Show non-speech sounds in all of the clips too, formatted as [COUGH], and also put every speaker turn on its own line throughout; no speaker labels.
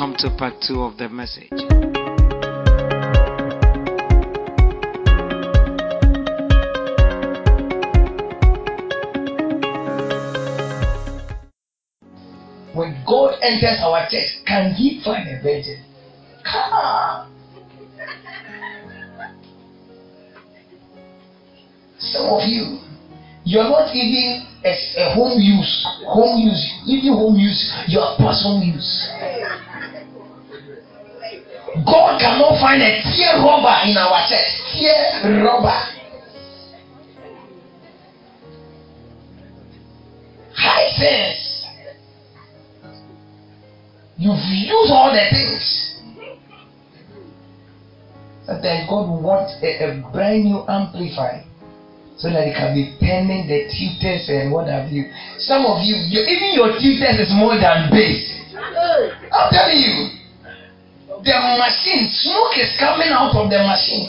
Welcome to part two of the message.
When God enters our church, can He find a virgin? Come on. Some of you, you are not even a, a home use, home use, even home use, you are personal use. Cannot find a tear robber in our chest. Tear robber. High sense. You've used all the things. Sometimes God wants a, a brand new amplifier so that it can be pending the tutors and what have you. Some of you, even your tutors is more than bass. I'm telling you, the machine, smoke is coming out of the machine.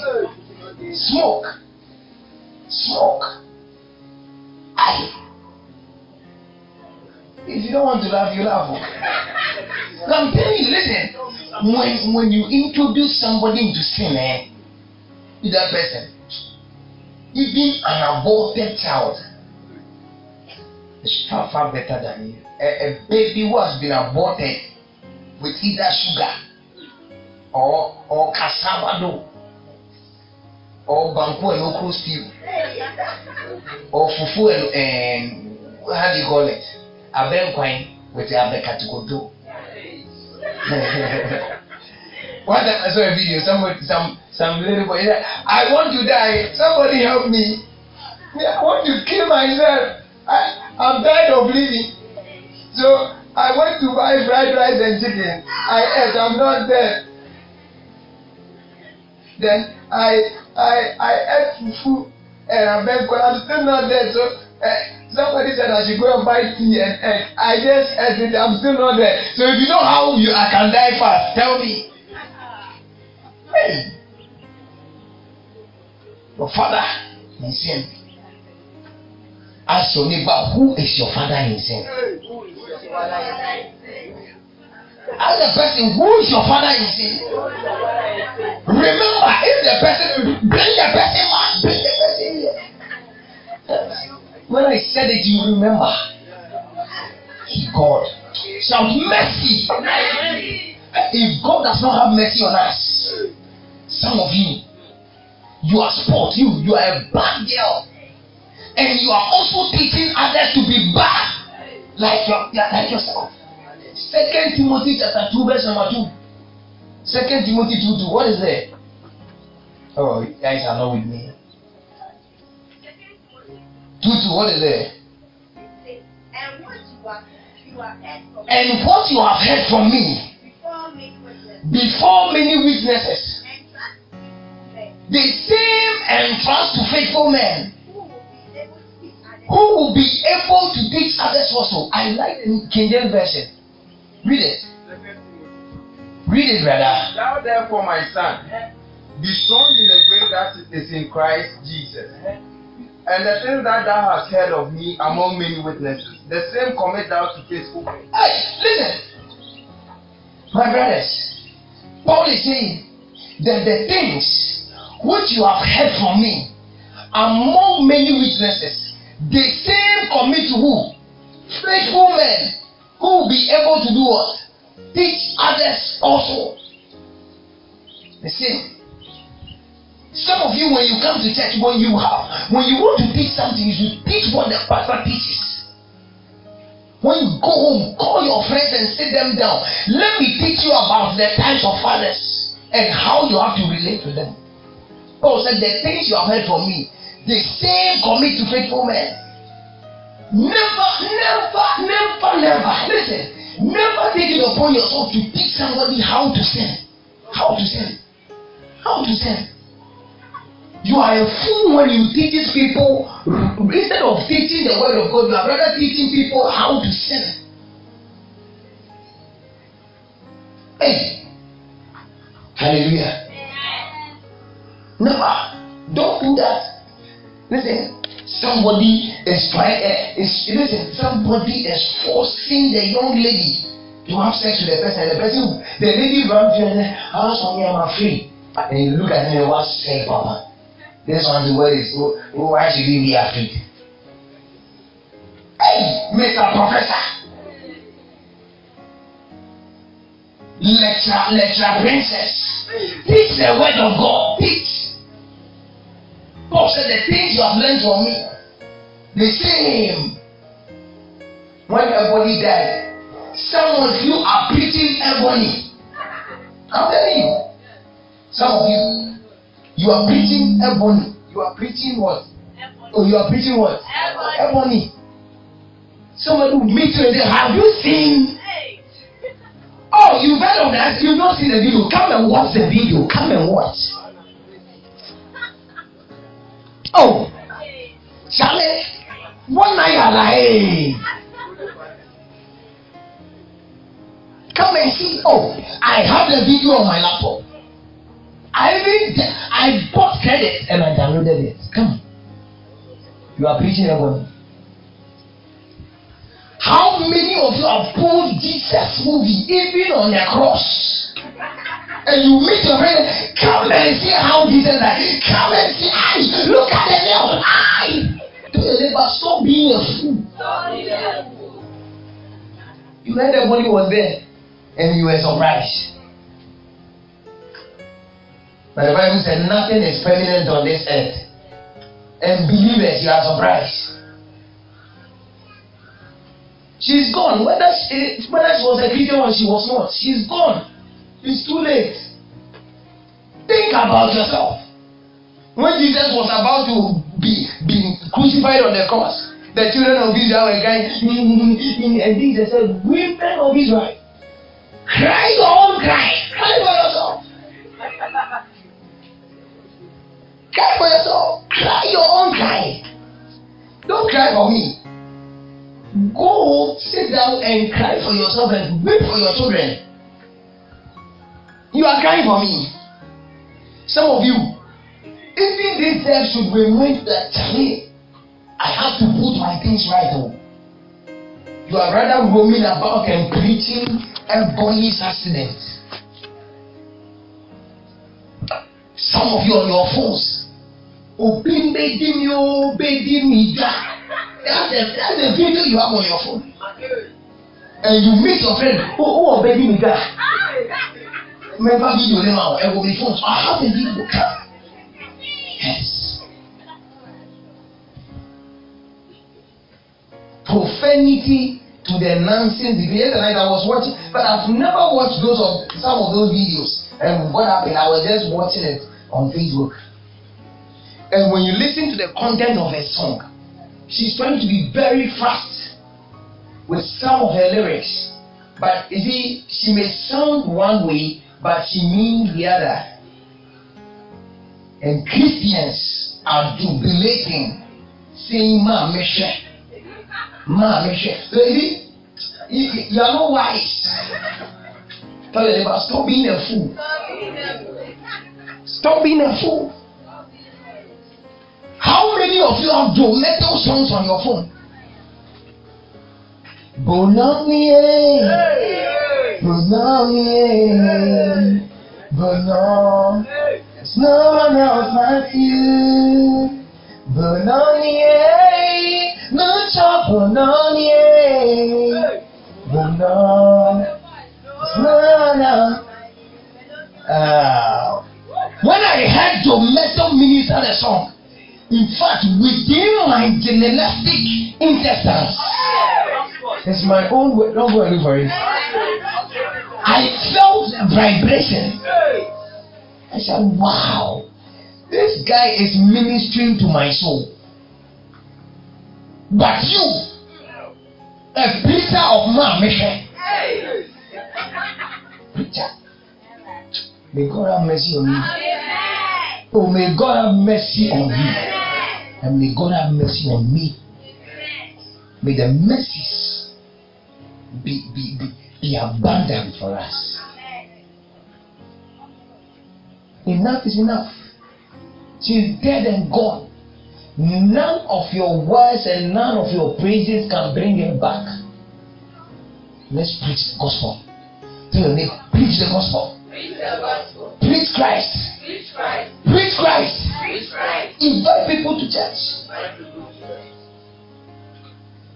Smoke, smoke. Aye. If you don't want to laugh, you laugh. But I'm telling you, listen. When when you introduce somebody into sin, eh, that person, even an aborted child, is far far better than you. A, a baby who has been aborted with either sugar or or cassava dough or banku and okra stew or fufu and, how do you call it? Abenkwine with abekatikoto. One time I saw a video, somebody, some some little boy said, I want to die. Somebody help me. I want to kill myself. I, I'm tired of living. So I went to buy fried rice and chicken. I ate, I'm not dead. Then I I I ate fufu and I'm I'm still not dead. So uh, somebody said I should go and buy tea and egg. I just ate it, I'm still not dead. So if you know how you I can die fast, tell me. Hey. Your father in sin. Ask your neighbor, who is your father in sin? Ask the person, who is your father in sin? Remember, if the person, bring the person back, bring the person here. When I said it, you remember. God. Shout mercy. If God does not have mercy on us, some of you, you are sport, you, you are a bad girl. And you are also teaching others to be bad. Like, your, like yourself. Second Timothy chapter 2, verse number 2. Second Timothy 2 2. What is there? Oh, you guys are not with me. 2 2. What is there?
And what you have, you have heard from
And what you have heard from me
before many witnesses,
before many witnesses, the same entrust to faithful men
who will be able to teach others
also. I like the King James Version. Read it. Read it, brother.
Thou therefore, my son, be strong in the grace that is in Christ Jesus. And the things that thou hast heard of me among many witnesses, the same commit thou to faithful men.
Hey, listen. My brothers, Paul is saying that the things which you have heard from me among many witnesses, the same commit to who? Faithful men who will be able to do what? Teach others also. The same. Some of you, when you come to church, when you have, when you want to teach something, you should teach what the pastor teaches. When you go home, call your friends and sit them down. Let me teach you about the types of fathers and how you have to relate to them. Paul said, The things you have heard from me, the same commit to faithful men. Never, never, never, never. Listen, never take it upon yourself to teach somebody how to sin. How to sin. How to sin. You are a fool when you teach people instead of teaching the word of God, you are rather teaching people how to sin. Hey, hallelujah. Never. Don't do that. Listen, somebody is trying. Uh, is listen. Somebody is forcing the young lady to have sex with the person, the person, the lady runs you and says, How me, I'm free. And you look at me and what say, Papa? This one's the word is, oh, oh, why should we be afraid? Hey, Mr. Professor. Lecture, lecture princess. Teach the word of God. Teach. Paul said, The things you have learned from me, the same. When everybody died, some of you are preaching ebony. I'm telling you. Some of you, you are preaching ebony. You are preaching what? Oh, you are preaching what? Ebony. Somebody will meet you and say, Have you seen? [LAUGHS] Oh, you've heard of that. You've not seen the video. Come and watch the video. Come and watch. Oh, Charlie, one night. Come and see. Oh, I have the video on my laptop. I even I bought credit and I downloaded it. Come. You are preaching everyone. How many of you have pulled Jesus movie even on the cross? And you meet your friend, come and see how Jesus died. Come and see, aye, look at the nail, aye. Tell your neighbor, stop being a fool. You heard the money was there and you were surprised. But the Bible said nothing is permanent on this earth. And believers, you are surprised. She's gone. Whether she, whether she was a Christian or she was not, she's gone. It's too late. Think about yourself. When Jesus was about to be, be crucified on the cross, the children of Israel were crying, mm, mm, mm, and Jesus said, Women of Israel, cry your own cry. Cry for yourself. cry for yourself. Cry your own cry. Don't cry for me. Go sit down and cry for yourself and weep for your children. You are crying for me. Some of you, even this day should remind that Charlie, I have to put my things right. Oh. You are rather roaming about and preaching everybody's accidents. Some of you on your phones. Obi made me, obey me, That's the, that's the video you have on your phone. And you meet your friend, oh, oh, baby, me Remember video now, and will be phone. I have a video. Yes. Profanity to the nonsense degree. Yesterday I was watching, but I've never watched those of some of those videos. And what happened? I was just watching it on Facebook. And when you listen to the content of her song, she's trying to be very fast with some of her lyrics. But you see, she may sound one way, but she means the other. And Christians are jubilating, saying, Ma, Meshe. Ma, Meshe. So you, you, are not wise. Tell your neighbor, stop being a fool. Stop being a fool. How many of you have Mettle songs on your phone? Bonomie, eh? Bonomie, Bonom. There's no one else like you. Bonomie, mucho Bonomie, Bonom. There's no one else. Uh, when I heard Joe Mettle minister the song, in fact, within my genetic intestines, it's my own way. Don't go and look. I felt a vibration. I said, wow, this guy is ministering to my soul. But you, a preacher of man, preacher, may God have mercy on you. Oh, may God have mercy on you. And may God have mercy on me. May the mercies be, be, be, be abandoned for us. Enough is enough. She's dead and gone. None of your words and none of your praises can bring her back. Let's preach the gospel. Tell your neighbor, preach the gospel.
Preach the gospel.
Preach Christ.
Preach Christ.
Preach Christ.
Preach Christ.
Invite people to church.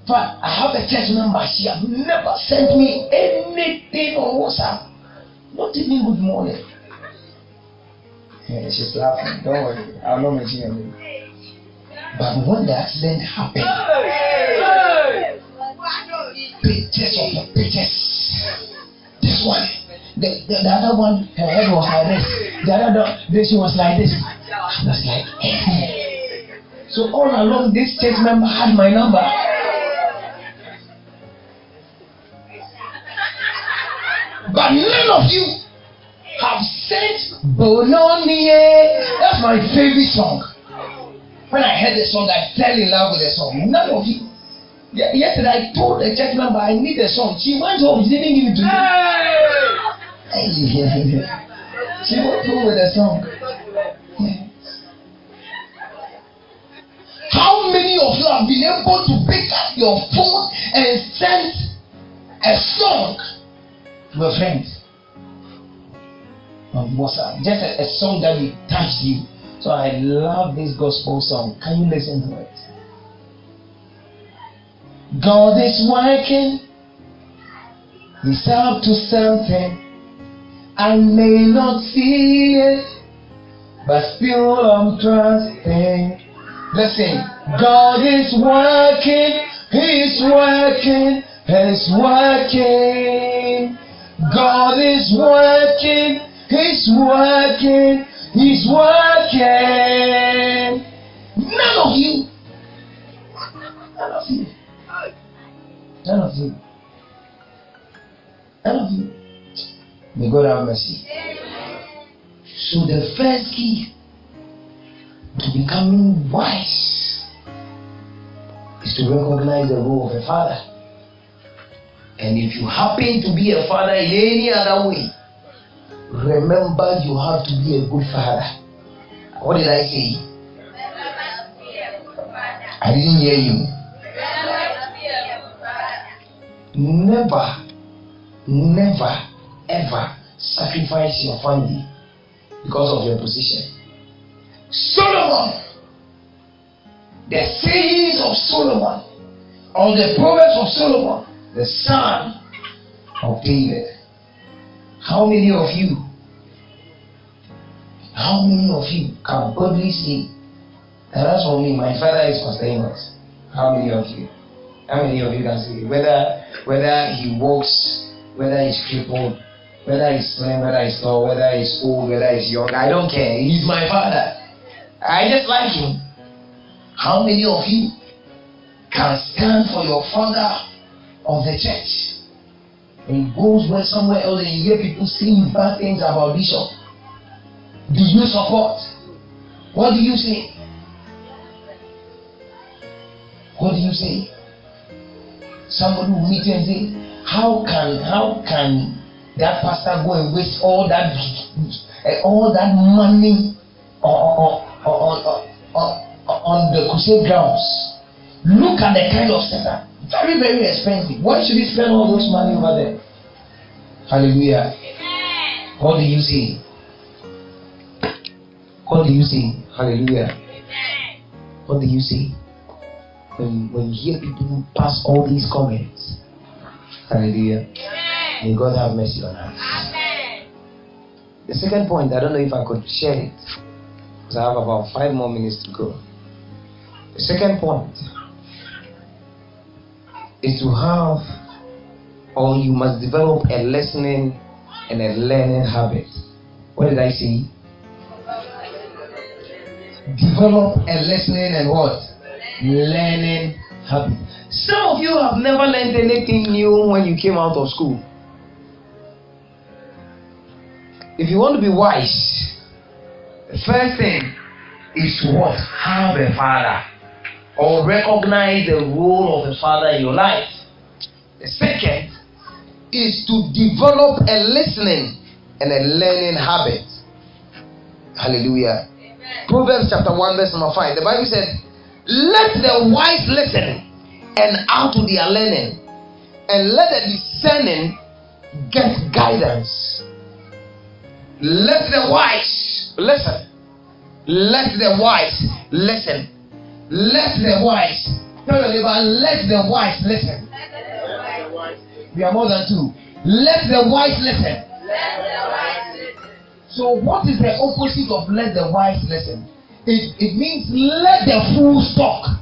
But I have a church member. She has never sent me anything on WhatsApp. Not even good morning. Yeah, she's laughing. Don't worry. I'll not mention your name. But when the accident happened, pictures of the pictures. This one. The, the, the other one, her head was like this. The other, the, she was like this. I was like, eh. so all along, this church member had my number. But none of you have sent Bononie. That's my favorite song. When I heard the song, I fell in love with the song. None of you. Yesterday, I told the church member I need a song. She went home, she didn't give it to me. she went home with a song. How many of you have been able to pick up your phone and send a song to a friend on WhatsApp? Uh, just a, a song that will touch you. So I love this gospel song. Can you listen to it? God is working. He's up to something. I may not see it, but still I'm trusting. Listen, God is working. He's working. He's working. God is working. He's working. He's working. None of you. None of you. None of you. None of you. May God have mercy. So the first key to becoming wise is to recognize the role of a father. And if you happen to be a father in any other way, remember you have to be a good father. What did I say? I didn't hear you. Never, never, ever sacrifice your family because of your position. Solomon, the sayings of Solomon, or the proverbs of Solomon, the son of David. How many of you, how many of you can boldly say, as for me, my father is famous? How many of you? How many of you can say whether whether he walks, whether he's crippled, whether he's slim, whether he's tall, whether he's old, whether he's young, I don't care. He's my father. I just like him. How many of you can stand for your father of the church? And goes where somewhere else and you hear people saying bad things about Bishop. Do you support? What do you say? What do you say? Somebody will meet you and say, How can how can that pastor go and waste all that all that money on, on, on, on, on the crusade grounds? Look at the kind of setup. Very, very expensive. Why should he spend all those money over there? Hallelujah. What do you see? What do you see? Hallelujah. What do you see? When, when you hear people pass all these comments. Hallelujah. May God have mercy on us. The second point, I don't know if I could share it. Because I have about five more minutes to go. The second point is to have, or you must develop a listening and a learning habit. What did I say? Develop a listening and what? Learning habit. Some of you have never learned anything new when you came out of school. If you want to be wise, the first thing is what? Have a father. Or recognize the role of a father in your life. The second is to develop a listening and a learning habit. Hallelujah. Proverbs chapter 1, verse number 5. The Bible said, Let the wise listen and out to their learning. and let the discerning get guidance. Let the wise listen. Let the wise listen. Let the wise. Tell your neighbor, let the wise listen. We are more than two. Let the wise listen. So, what is the opposite of let the wise listen? It, it means let the fools talk.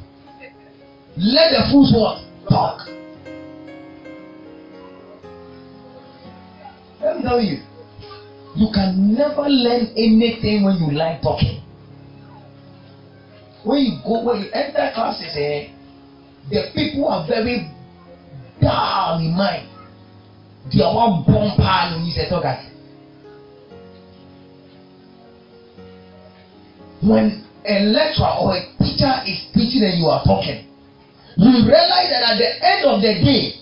Let the fools what? Talk. Let me tell you, you can never learn anything when you like talking. When you go, when you enter classes, eh, the people are very down in mind. They are all bomb pan say talk at. When a lecturer or a teacher is teaching and you are talking, you realize that at the end of the day,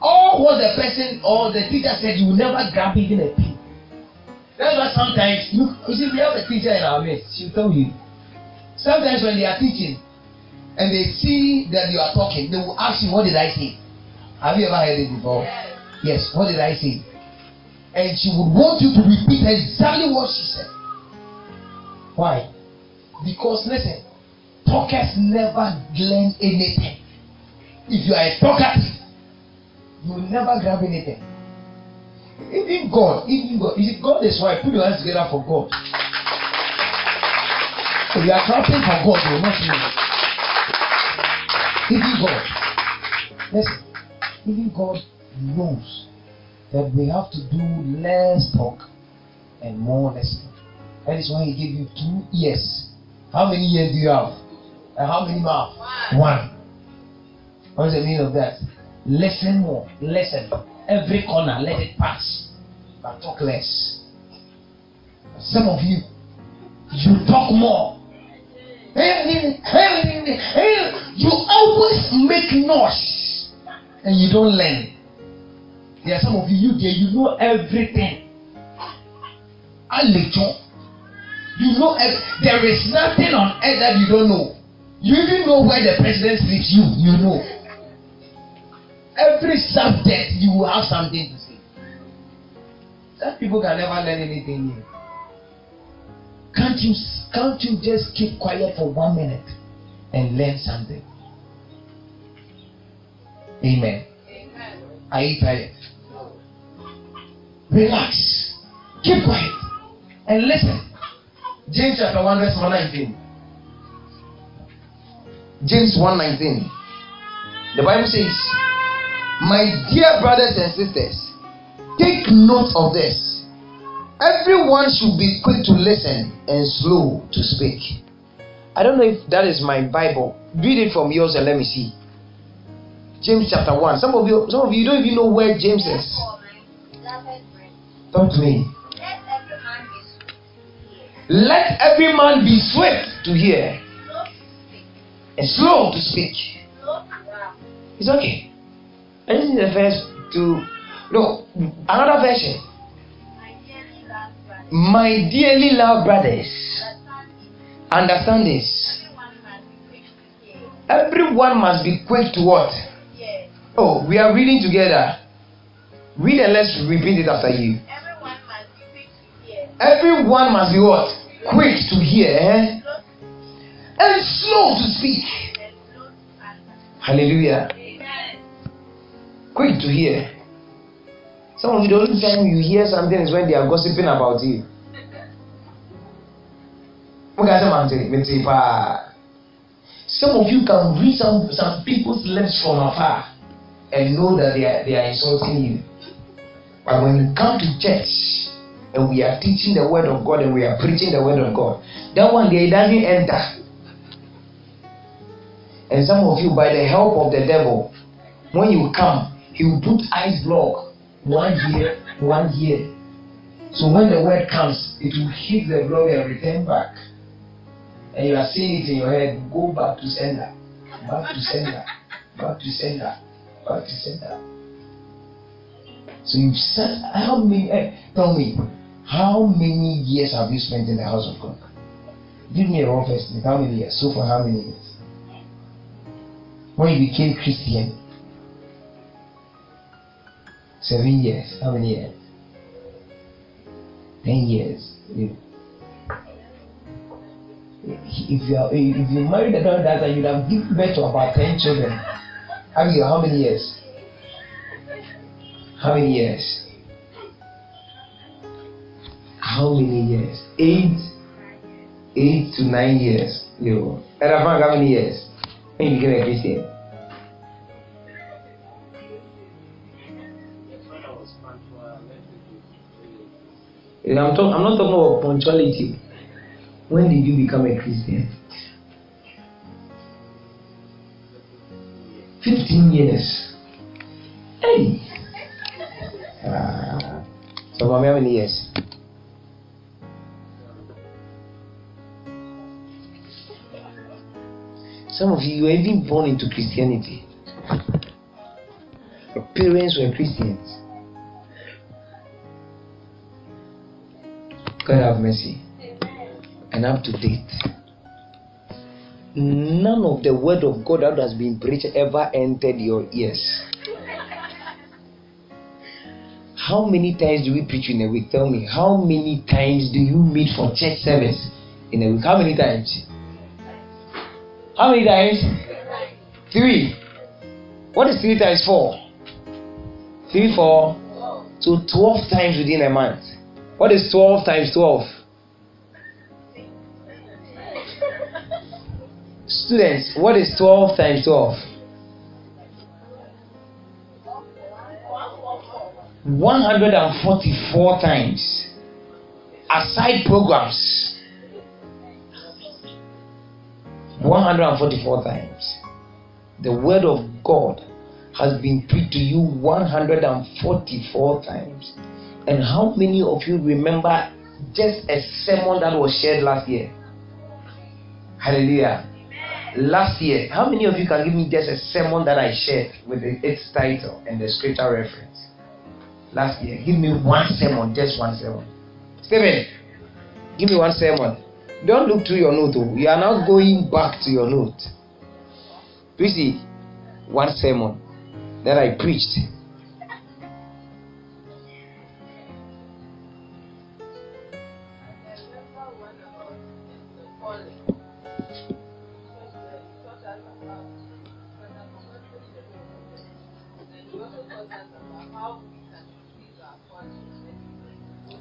all what the person or the teacher said, you will never grab even a pin. That's why sometimes you, you see, we have a teacher in our midst. She'll tell you. Sometimes when they are teaching and they see that you are talking, they will ask you, What did I say? Have you ever heard it before? Yes, what did I say? And she would want you to repeat exactly what she said. Why? Because listen, talkers never learn anything. If you are a talker, you will never grab anything. Even God, even God, you see, God is why put your hands together for God. So you are clapping for God, you will not me. Even God, listen, even God knows that we have to do less talk and more listening. That is why He gave you two ears. How many ears do you have? And how many mouths? One. What is the meaning of that? Listen more. Listen. Every corner, let it pass. But talk less. Some of you, you talk more. You always make noise and you don't learn. There are some of you, you there, you know everything. You know, there is nothing on earth that you don't know. You even know where the president sleeps. You, you know. Every subject, you have something to say. Some people can never learn anything new. Can't you, can't you just keep quiet for one minute and learn something? Amen. Amen. Are you tired? Relax. Keep quiet. And listen. James chapter 1, verse 119. James 119. The Bible says, My dear brothers and sisters, take note of this. Everyone should be quick to listen and slow to speak. I don't know if that is my Bible. Read it from yours and let me see. James chapter 1. Some of you some of you don't even know where James is. Talk to me. Let every man be swift to hear and slow to speak. It's okay. And this is the first to No, another version. My dearly loved brothers, understand this. Everyone must be quick to what? Oh, we are reading together. Read and let's repeat it after you. Everyone must be what? Quick to hear eh? and slow to speak. Hallelujah quick to hear. Some of you, the only time you hear something is when they are gossiping about you. Some of you can read some, some people's lips from afar and know that they are, they are insulting you. But when you come to church and we are teaching the word of God and we are preaching the word of God, that one day it doesn't enter. And some of you, by the help of the devil, when you come, he will put ice block one year, one year. So when the word comes, it will hit the glory and return back. And you are seeing it in your head. Go back to sender. Back to sender. Back to sender. Back to sender. So you've said how many eh, tell me, how many years have you spent in the house of God? Give me a rough estimate. How many years? So for how many years? When you became Christian, Seven years. How many years? Ten years. You- If you are, if you married around that you'd have given birth to about ten children. Abigail, how many years? How many years? How many years? Eight, eight to nine years. You. Era Frank, how many years? When you became a Christian? I'm, talk, I'm not talking about punctuality. When did you become a Christian? 15 years. Hey! Ah. so, how many years? Some of you were even born into Christianity. Your parents were Christians. God have mercy. And up to date. None of the word of God that has been preached ever entered your ears. How many times do we preach in a week? Tell me, how many times do you meet for church service in a week? How many times? How many times? Three. What is three times four? Three, four. So 12 times within a month. What is 12 times 12? Students, what is 12 times 12? 144 times. Aside programs. 144 times. The word of God has been preached to you 144 times. And how many of you remember just a sermon that was shared last year? Hallelujah. Last year, how many of you can give me just a sermon that I shared with the, its title and the scripture reference? Last year, give me one sermon, just one sermon. Stephen, give me one sermon. Don't look through your note. Oh. You are now going back to your note. Please see, one sermon that I preached.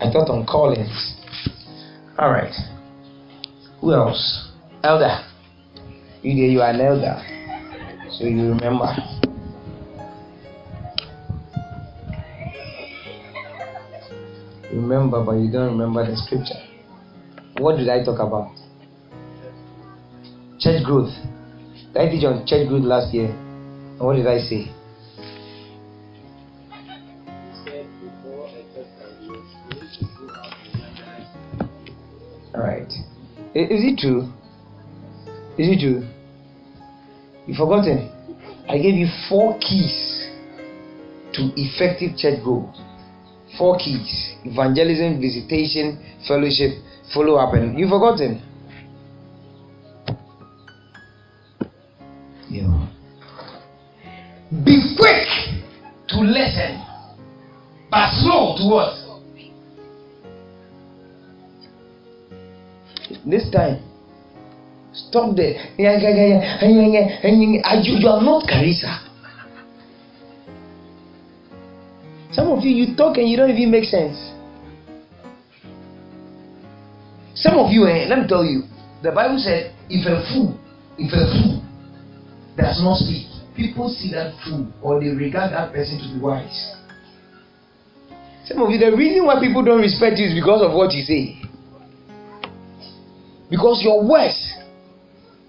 I thought on callings. All right. Who else? Elder. You there, you are an elder. So you remember. Remember, but you don't remember the scripture. What did I talk about? Church growth. Did I teach on church growth last year? And what did I say? Is it true? Is it true? You forgotten? I gave you four keys to effective church growth. Four keys: evangelism, visitation, fellowship, follow up, and you forgotten. Yeah. Be quick to listen, but slow to what? This time, stop there. You, you are not Carissa. Some of you, you talk and you don't even make sense. Some of you, eh, let me tell you, the Bible said, if a fool, if a fool does not speak, people see that fool or they regard that person to be wise. Some of you, the reason why people don't respect you is because of what you say. Because your words,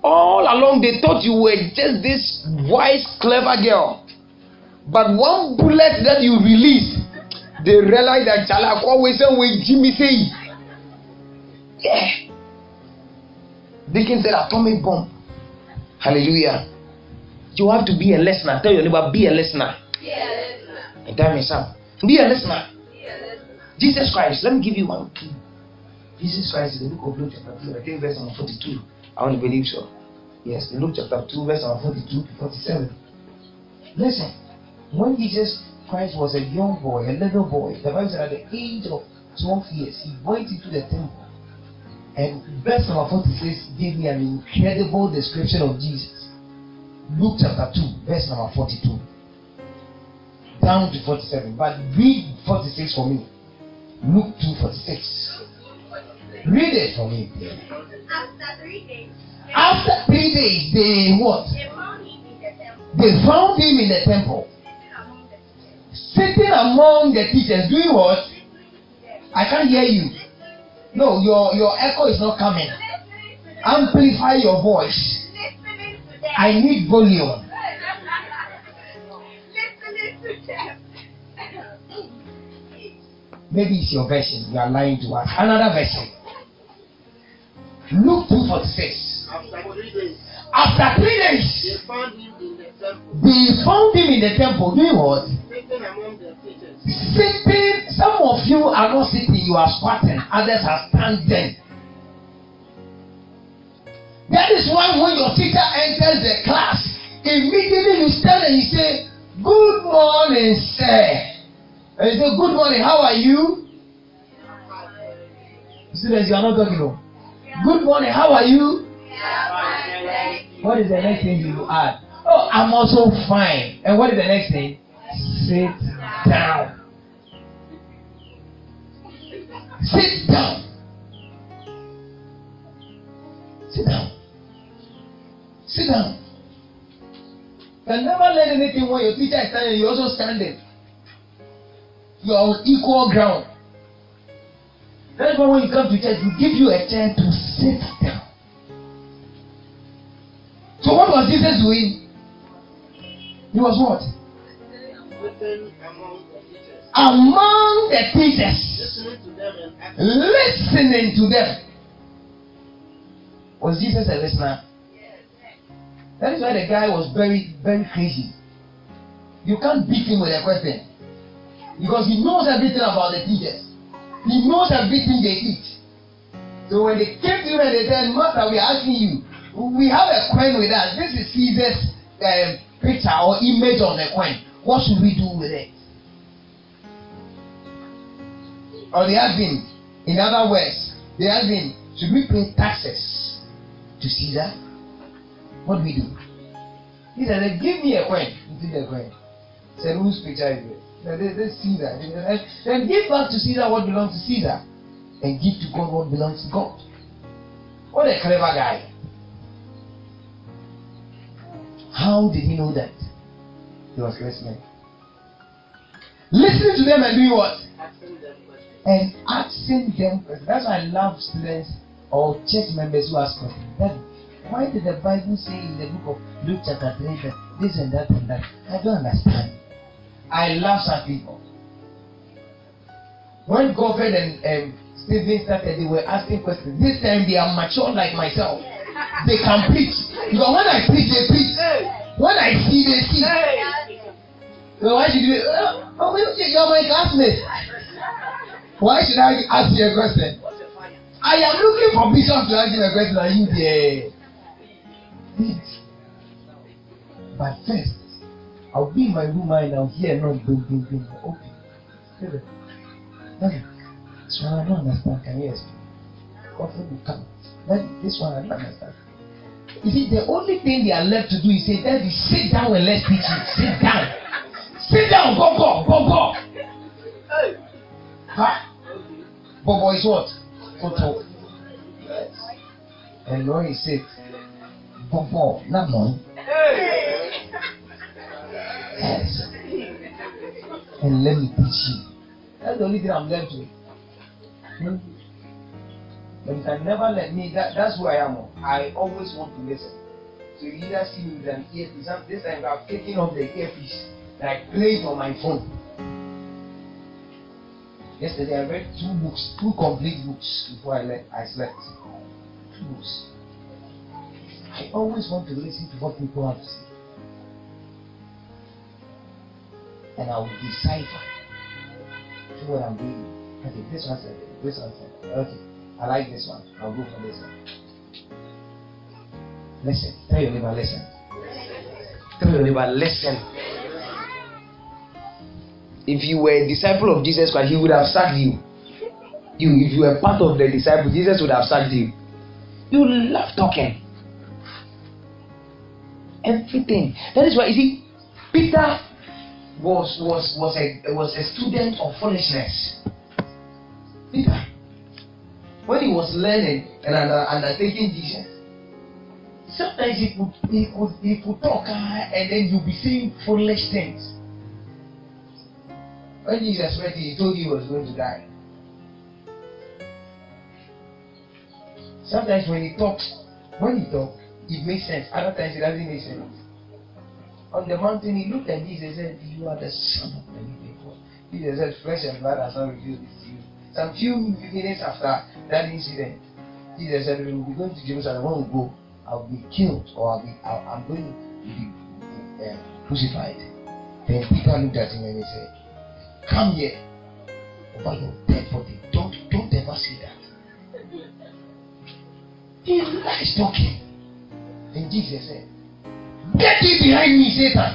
all along they thought you were just this wise, clever girl. But one bullet that you release, they realize that Chala always say with Jimmy say. Yeah. Dickens said atomic bomb. Hallelujah. You have to be a listener. Tell your neighbor, be a listener. And tell me some. Be a listener. Jesus Christ, let me give you one key. Jesus Christ in the book of Luke chapter 2, I think verse number 42. I want to believe so. Yes, Luke chapter 2, verse number 42 to 47. Listen, when Jesus Christ was a young boy, a little boy, the Bible said at the age of 12 years, he went into the temple. And verse number 46 gave me an incredible description of Jesus. Luke chapter 2, verse number 42. Down to 47. But read 46 for me. Luke 2 46. Read it for me.
After three days,
After three days, they what?
they found him in the temple,
They found him in the temple,
sitting among the teachers,
sitting among the teachers, doing what?
listening to them,
I can't hear you.
listening to them,
No, your your echo is not coming.
listening to them,
Amplify your voice.
listening to them.
I need volume.
listening to them.
Maybe it's your version. You are lying to us. Another version. Luke 246.
After three days,
After
they found him in the temple,
they found him in the temple doing what?
sitting among the teachers,
Sitting. Some of you are not sitting, you are squatting. Others are standing. That is why when your teacher enters the class, immediately you stand and you say, Good morning, sir. And you say, Good morning, how are you? Students, you are not talking. No. Good morning, how are you? What is the next thing you add? Oh, I'm also fine. And what is the next thing? Sit down. Sit down. Sit down. Sit down. You never learn anything when your teacher is standing, you're also standing. You are on equal ground. That's why when you come to church, we give you a chair to sit down. So what was Jesus doing? He was what?
among the teachers,
Among the teachers.
listening to them
listening to them. Was Jesus a listener? That is why the guy was very, very crazy. You can't beat him with a question because he knows everything about the teachers. He knows everything they eat. So when they came to him and they said, Master, we are asking you, we have a coin with us. This is Caesar's um, picture or image on the coin. What should we do with it? Or they asked him, in other words, they asked him, should we pay taxes to Caesar? What do we do? He said, give me a coin. He took the coin. He said, whose picture is it? He said, this this Caesar. Then give back to Caesar what belongs to Caesar and give to God what belongs to God. What a clever guy. How did he know that? He was listening. Listening to them and doing what?
asking them questions.
and asking them questions. That's why I love students or church members who ask questions. Then, why did the Bible say in the book of Luke chapter 3 that this and that and that? I don't understand. I love such people. When Godfred and um, Stephen started, they were asking questions. This time they are mature like myself. They can preach. Because when I preach, they preach. When I see, they see. So why should you? Uh, oh, you- you're my classmate. Why should I ask you a question? I am looking for Bishop to ask you a question. Are you there? But first, I'll be in my room and I'll hear no boom, boom, boom. Okay. Listen. Listen. This one I don't understand. Can you explain? Coffee will come. Then this one I don't understand. You see, the only thing they are left to do is say, Daddy, sit down and let's teach you. Sit down. Sit down. Go, go, go, go. Ha. Bobo is what? Toto. Yes. And Lord he said, Bobo, not no. Yes. And let me teach you. That's the only thing I'm left with. Hmm? But you can never let me. That, that's who I am. I always want to listen. So you either see me with an earpiece. This time I've taken off the earpiece, like playing on my phone. Yesterday I read two books, two complete books before I left. I slept. Two books. I always want to listen to what people have to say. And I will decipher. See what I'm doing. Okay, this one said it, this one said it. Okay, I like this one. I'll go for this one. Listen. Tell your neighbor, listen. Tell your neighbor, listen. if you were a disciple of Jesus Christ, he would have sacked you. You, if you were part of the disciple, Jesus would have sacked you. You love talking. Everything. That is why you see, Peter was was was a was a student of foolishness. Peter, when he was learning and under, undertaking Jesus, sometimes he could he could he could talk uh, and then you'll be saying foolish things. When Jesus him, he told you he was going to die. Sometimes when he talks, when he talks, it makes sense. Other times it doesn't make sense. On the mountain, he looked at Jesus and said, You are the Son of the living God. Jesus said, Flesh and blood has not revealed this to you. Some few minutes after that incident, Jesus said, We will be going to Jerusalem. When we go, I'll be killed or I'll be, I'll, I'm going to be uh, crucified. Then Peter looked at him and he said, Come here over your dead body. Don't, don't ever say that. He likes talking. And Jesus said, Get thee behind me, Satan.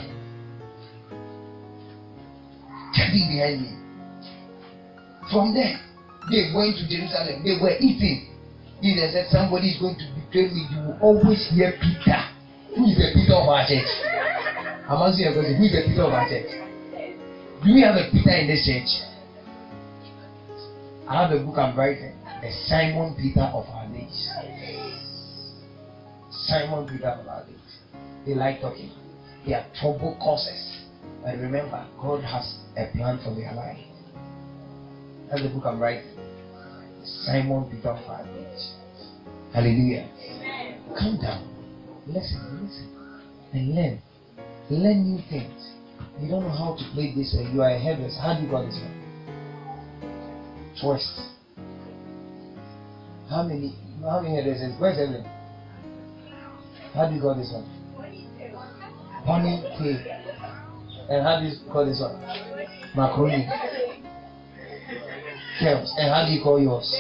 Get thee behind me. From there, they went to Jerusalem. They were eating. Jesus said, Somebody is going to betray me. You will always hear Peter. Who is the Peter of our church? I'm asking you a question. Who is the Peter of our church? Do we have a Peter in this church? I have a book I'm writing. The Simon Peter of our days. Simon Peter of our days. They like talking. They are trouble causes. But remember, God has a plan for their life. That's the book I'm writing. Simon Peter of our days. Hallelujah. Calm down. Listen, listen. And learn. Learn new things. You don't know how to play this. Uh, you are a hairdresser. How do you call this one? Twist. How many? How many hairdressers? Where's Evelyn? How do you call this one? Ponytail. And how do you call this one? Macaroni. Curls. And how do you call yours?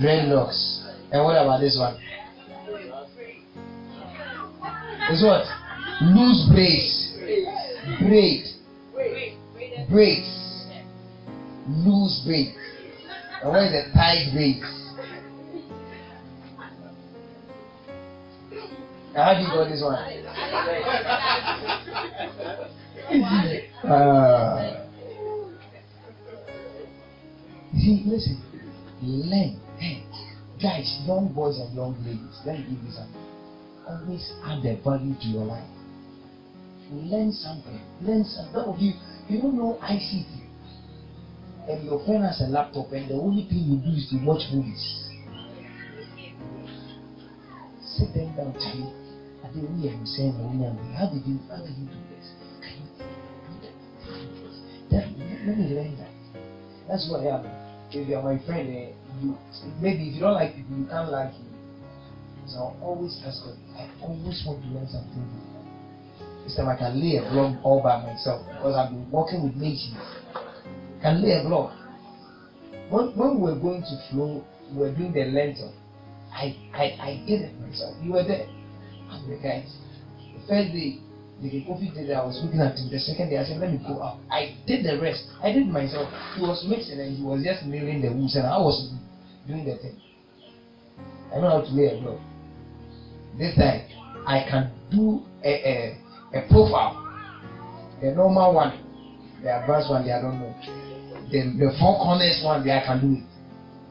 Dreadlocks. And what about this one? This what? Loose braids. Braid. Braids. Loose braids. And what is the tight braids? How do you call this one? Uh, see, listen, learn. Hey, guys, young boys and young ladies, let me give you something. Always add a value to your life. Learn something. Learn something. Some of you, you don't know ICT. And your friend has a laptop, and the only thing you do is to watch movies. Sit them down, Charlie. I did we am saying, how did you, how did you do this? Can you that? Let me learn that. That's I am. If you are my friend, eh, you maybe if you don't like people, you can't like me. So I always ask God. I always want to learn something new. This time I can lay a blog all by myself because I've been working with nations. Can lay a blog. When, when we were going to flow, we were doing the lintel. I, I, I did it myself. You were there. And the guys. The first day, the coffee did I was looking at him. The second day, I said, let me go up. I did the rest. I did myself. He was mixing and he was just nailing the wounds and I was doing the thing. I know how to lay a blog. This time, I can do a, a, a profile. The normal one, the advanced one, I don't know. The, the four corners one, I can do it.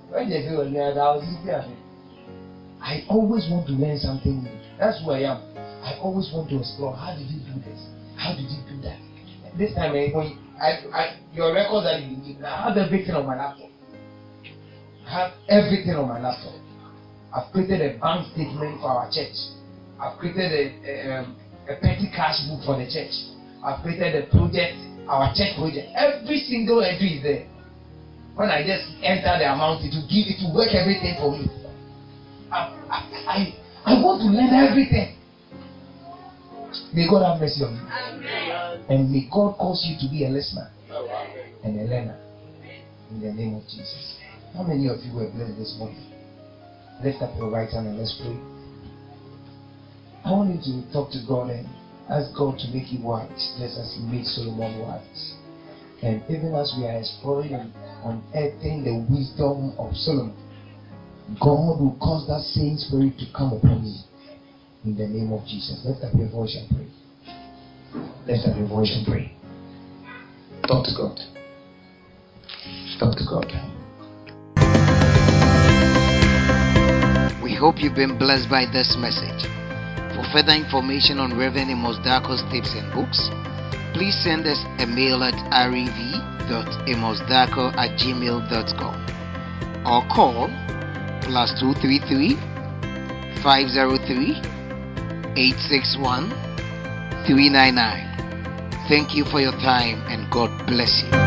When they feel I was looking it. I always want to learn something new. That's who I am. I always want to explore. How did you do this? How did you do that? This time, eh, when I, I, your records you give, I have everything on my laptop. I have everything on my laptop. I've created a bank statement for our church. I've created a, um, a petty cash book for the church. I've created a project, our church project. Every single entry is there. When I just enter the amount, it will give, it will work everything for me. I, I, I, I want to learn everything. May God have mercy on you. And may God cause you to be a listener oh, and a learner. In the name of Jesus. How many of you were blessed this morning? Lift up your right hand and let's pray. I want you to talk to God and ask God to make you wise, just as He made Solomon wise.
And even as we are exploring and unearthing the wisdom of Solomon, God will cause that same spirit to come upon you. In the name of Jesus. Lift up your voice and pray. Lift up your voice and pray. Talk to God. Talk to God.
We hope you've been blessed by this message. For further information on Reverend Amos Darko's tips and books, please send us a mail at rev.amosdarko at gmail.com or call plus 233 503 861 399. Thank you for your time and God bless you.